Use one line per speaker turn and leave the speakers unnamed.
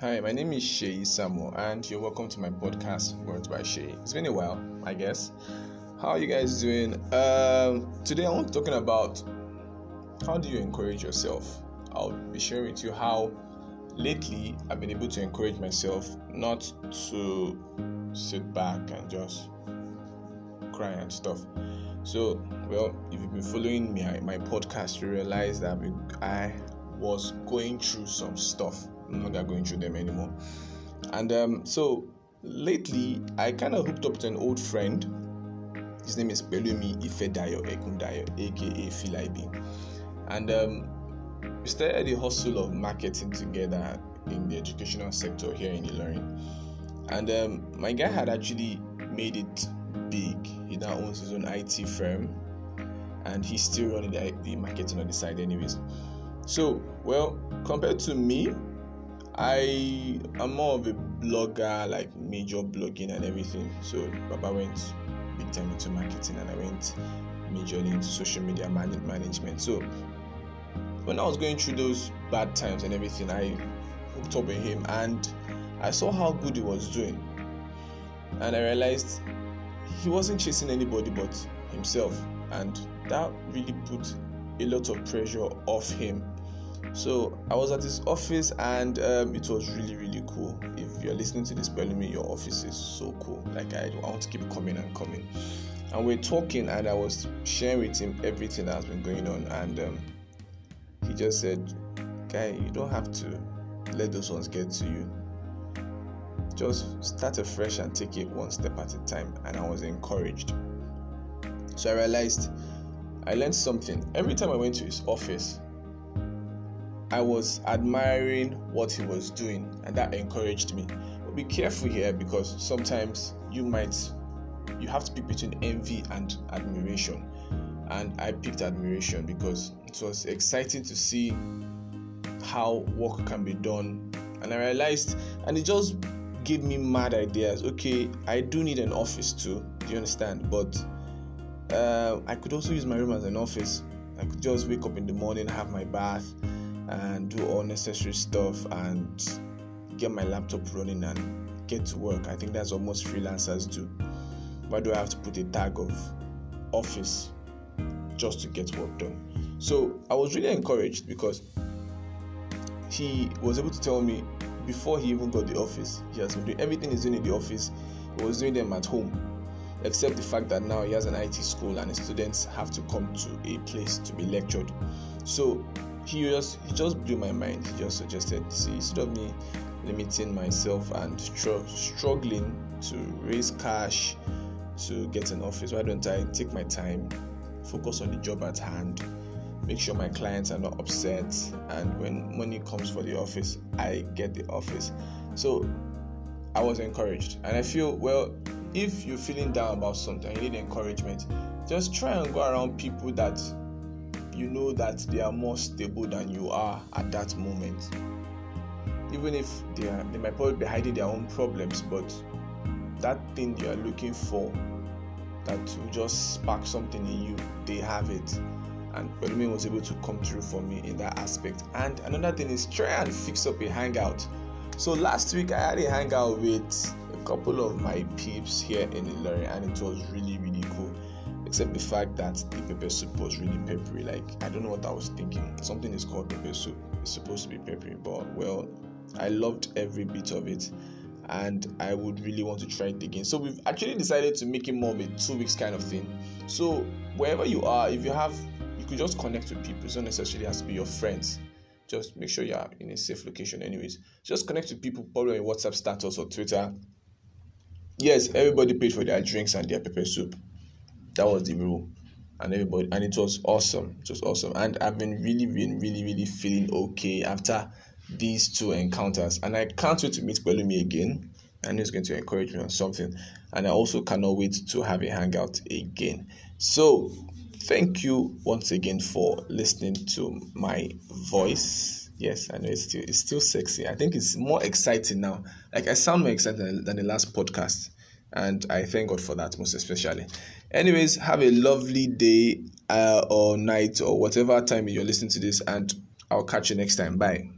Hi, my name is Shay Samuel, and you're welcome to my podcast, Words by Shay. It's been a while, I guess. How are you guys doing? Um, today, I'm talking about how do you encourage yourself. I'll be sharing with you how lately I've been able to encourage myself not to sit back and just cry and stuff. So, well, if you've been following me, my podcast, you realize that I was going through some stuff. I'm not going through them anymore. And um, so lately, I kind of hooked up to an old friend. His name is Pelumi Ifedayo Ekundayo, aka Filaibi. And um, we started the hustle of marketing together in the educational sector here in Ilorin. And um, my guy had actually made it big. He now owns his own IT firm and he's still running the, the marketing on the side, anyways. So, well, compared to me, I am more of a blogger, like major blogging and everything. So, Baba went big time into marketing and I went majorly into social media man- management. So, when I was going through those bad times and everything, I hooked up with him and I saw how good he was doing. And I realized he wasn't chasing anybody but himself. And that really put a lot of pressure off him so I was at his office and um, it was really, really cool. If you're listening to this, telling me your office is so cool. Like I, I want to keep coming and coming. And we're talking, and I was sharing with him everything that's been going on. And um, he just said, Guy, you don't have to let those ones get to you. Just start afresh and take it one step at a time. And I was encouraged. So I realized I learned something. Every time I went to his office, I was admiring what he was doing, and that encouraged me. But be careful here because sometimes you might you have to pick between envy and admiration. And I picked admiration because it was exciting to see how work can be done. And I realized, and it just gave me mad ideas. Okay, I do need an office too. Do you understand? But uh, I could also use my room as an office. I could just wake up in the morning, have my bath, and do all necessary stuff and get my laptop running and get to work. I think that's what most freelancers do. Why do I have to put a tag of office just to get work done? So I was really encouraged because he was able to tell me before he even got the office, he has been doing everything he's doing in the office, he was doing them at home. Except the fact that now he has an IT school and the students have to come to a place to be lectured. So he just he just blew my mind. He just suggested, see, instead of me limiting myself and str- struggling to raise cash to get an office, why don't I take my time, focus on the job at hand, make sure my clients are not upset, and when money comes for the office, I get the office. So I was encouraged, and I feel well. If you're feeling down about something, you need encouragement. Just try and go around people that you know that they are more stable than you are at that moment. Even if they are, they might probably be hiding their own problems, but that thing you are looking for that will just spark something in you, they have it. And Pelumi was able to come through for me in that aspect. And another thing is try and fix up a hangout. So last week I had a hangout with a couple of my peeps here in Ilorin, and it was really really except the fact that the pepper soup was really peppery. Like I don't know what I was thinking. Something is called pepper soup. It's supposed to be peppery, but well, I loved every bit of it, and I would really want to try it again. So we've actually decided to make it more of a two weeks kind of thing. So wherever you are, if you have, you could just connect with people. It not necessarily has to be your friends. Just make sure you are in a safe location. Anyways, just connect with people, probably on WhatsApp status or Twitter. Yes, everybody paid for their drinks and their pepper soup that was the rule. And everybody and it was awesome. It was awesome. And i've been really been really really feeling okay after these two encounters. And i can't wait to meet Pelumi again. And he's going to encourage me on something. And i also cannot wait to have a hangout again. So thank you once again for listening to my voice. Yes i know it's still it's still sexy. I think it's more exciting now. Like i sound more excited than, than the last podcast and I thank God for that most especially. Anyways, have a lovely day uh, or night or whatever time you're listening to this, and I'll catch you next time. Bye.